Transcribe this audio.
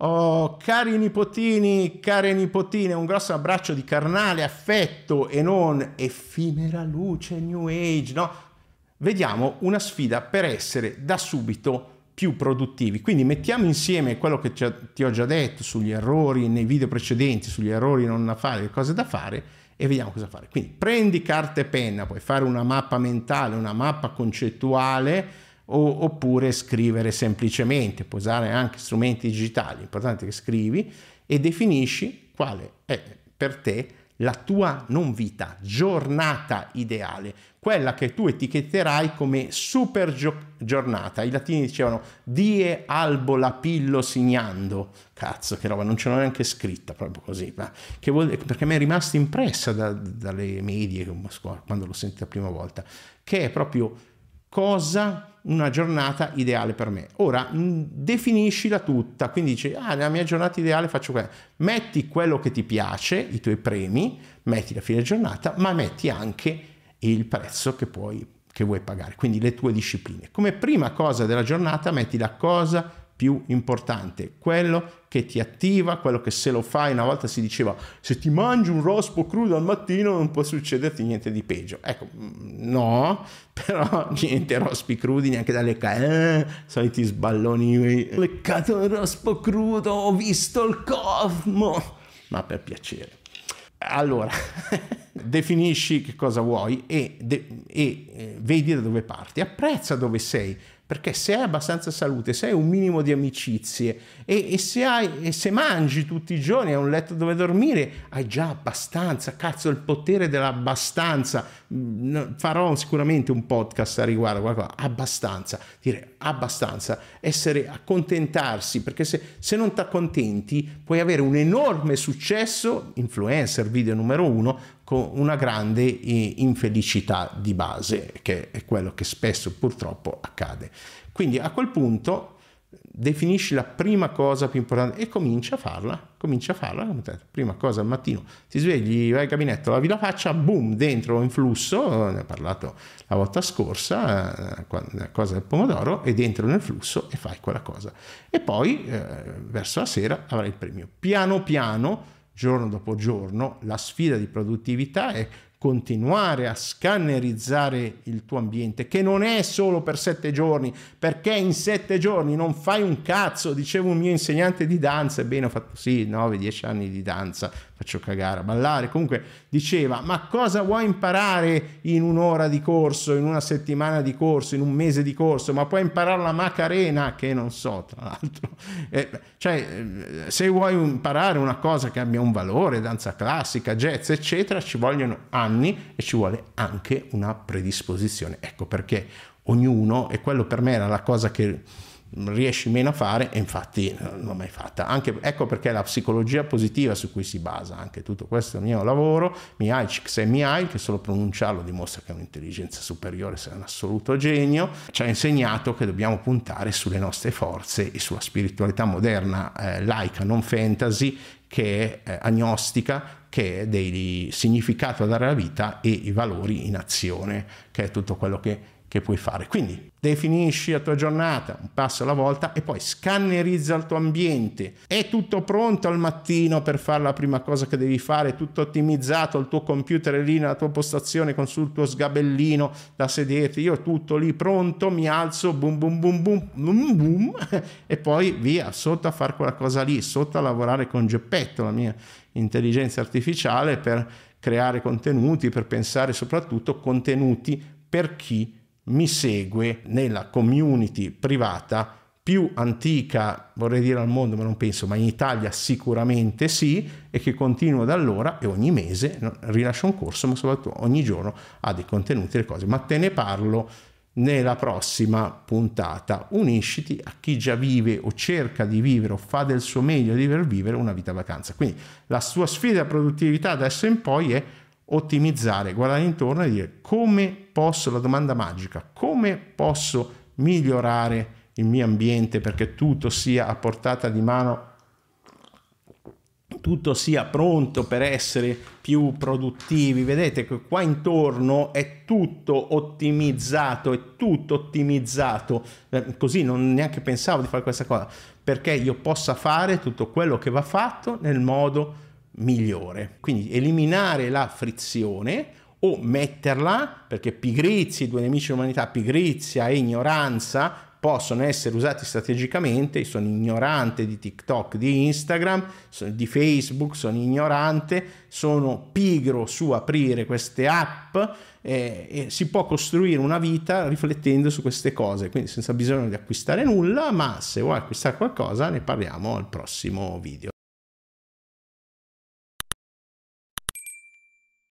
Oh, cari nipotini, care nipotine, un grosso abbraccio di carnale affetto e non effimera luce New Age, no? Vediamo una sfida per essere da subito più produttivi. Quindi mettiamo insieme quello che ti ho già detto sugli errori nei video precedenti, sugli errori non da fare, le cose da fare e vediamo cosa fare. Quindi prendi carta e penna, puoi fare una mappa mentale, una mappa concettuale o, oppure scrivere semplicemente, puoi usare anche strumenti digitali, l'importante è che scrivi e definisci quale è per te la tua non vita, giornata ideale, quella che tu etichetterai come super gio- giornata. I latini dicevano die albo la pillo signando, cazzo che roba, non ce l'ho neanche scritta proprio così, vuol, perché mi è rimasta impressa da, dalle medie quando l'ho sentita la prima volta, che è proprio cosa una giornata ideale per me. Ora definiscila tutta, quindi dici, ah, nella mia giornata ideale faccio quello. Metti quello che ti piace, i tuoi premi, metti la fine giornata, ma metti anche il prezzo che puoi che vuoi pagare, quindi le tue discipline. Come prima cosa della giornata metti la cosa più importante, quello che ti attiva, quello che se lo fai, una volta si diceva se ti mangi un rospo crudo al mattino non può succederti niente di peggio. Ecco, mm, no, però niente rospi crudi neanche dalle eh, soliti sballoni, ho leccato un rospo crudo, ho visto il cosmo, ma per piacere. Allora, definisci che cosa vuoi e, e eh, vedi da dove parti, apprezza dove sei, perché se hai abbastanza salute, se hai un minimo di amicizie e, e, se, hai, e se mangi tutti i giorni, hai un letto dove dormire, hai già abbastanza, cazzo il potere dell'abbastanza, mm, farò sicuramente un podcast a riguardo, qualcosa. abbastanza, dire abbastanza, essere accontentarsi, perché se, se non ti accontenti puoi avere un enorme successo, influencer video numero uno, con una grande eh, infelicità di base, che è quello che spesso purtroppo accade. Quindi a quel punto definisci la prima cosa più importante e comincia a farla, comincia a farla, prima cosa al mattino ti svegli, vai al gabinetto, lavi la faccia, boom, dentro in flusso, ne ho parlato la volta scorsa, eh, la cosa del pomodoro, e dentro nel flusso e fai quella cosa. E poi eh, verso la sera avrai il premio. Piano piano giorno dopo giorno, la sfida di produttività è continuare a scannerizzare il tuo ambiente, che non è solo per sette giorni, perché in sette giorni non fai un cazzo, diceva un mio insegnante di danza, ebbene ho fatto sì, nove, dieci anni di danza, faccio cagare a ballare, comunque diceva, ma cosa vuoi imparare in un'ora di corso, in una settimana di corso, in un mese di corso, ma puoi imparare la Macarena, che non so, tra l'altro, eh, cioè eh, se vuoi imparare una cosa che abbia un valore, danza classica, jazz, eccetera, ci vogliono anni anni e ci vuole anche una predisposizione. Ecco perché ognuno, e quello per me era la cosa che riesci meno a fare e infatti non l'ho mai fatta. Anche, ecco perché la psicologia positiva su cui si basa anche tutto questo mio lavoro, Mihai Csikszentmihalyi, che solo pronunciarlo dimostra che è un'intelligenza superiore, sei un assoluto genio, ci ha insegnato che dobbiamo puntare sulle nostre forze e sulla spiritualità moderna eh, laica, non fantasy, che è eh, agnostica, che è dei significato da dare alla vita e i valori in azione, che è tutto quello che che puoi fare. Quindi definisci la tua giornata un passo alla volta e poi scannerizza il tuo ambiente. È tutto pronto al mattino per fare la prima cosa che devi fare, tutto ottimizzato, il tuo computer è lì nella tua postazione con sul tuo sgabellino da sederti, io tutto lì pronto, mi alzo, boom boom boom boom boom boom e poi via, sotto a fare quella cosa lì, sotto a lavorare con Geppetto, la mia intelligenza artificiale per creare contenuti, per pensare soprattutto contenuti per chi mi segue nella community privata più antica, vorrei dire al mondo, ma non penso, ma in Italia sicuramente sì, e che continua da allora e ogni mese rilascio un corso, ma soprattutto ogni giorno ha dei contenuti e cose. Ma te ne parlo nella prossima puntata. Unisciti a chi già vive o cerca di vivere o fa del suo meglio di vivere una vita vacanza. Quindi la sua sfida produttività adesso in poi è ottimizzare, guardare intorno e dire come posso, la domanda magica, come posso migliorare il mio ambiente perché tutto sia a portata di mano tutto sia pronto per essere più produttivi. Vedete che qua intorno è tutto ottimizzato, è tutto ottimizzato. Eh, così non neanche pensavo di fare questa cosa, perché io possa fare tutto quello che va fatto nel modo migliore. Quindi eliminare la frizione o metterla, perché pigrizia, i due nemici dell'umanità, pigrizia e ignoranza, possono essere usati strategicamente. Sono ignorante di TikTok, di Instagram, di Facebook, sono ignorante, sono pigro su aprire queste app eh, e si può costruire una vita riflettendo su queste cose, quindi senza bisogno di acquistare nulla, ma se vuoi acquistare qualcosa ne parliamo al prossimo video.